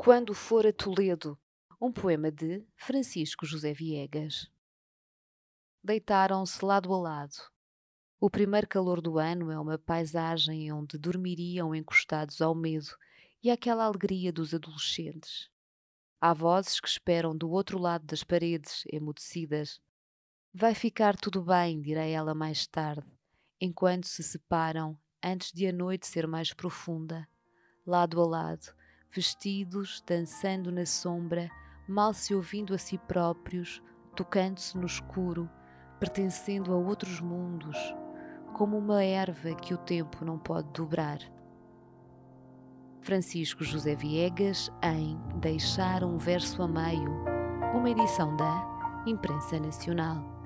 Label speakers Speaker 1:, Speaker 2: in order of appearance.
Speaker 1: Quando for a Toledo, um poema de Francisco José Viegas. Deitaram-se lado a lado. O primeiro calor do ano é uma paisagem onde dormiriam encostados ao medo e àquela alegria dos adolescentes. Há vozes que esperam do outro lado das paredes, emudecidas. Vai ficar tudo bem, dirá ela mais tarde, enquanto se separam antes de a noite ser mais profunda, lado a lado, vestidos, dançando na sombra, mal se ouvindo a si próprios, tocando-se no escuro, pertencendo a outros mundos, como uma erva que o tempo não pode dobrar. Francisco José Viegas em Deixar um Verso a Meio, uma edição da Imprensa Nacional.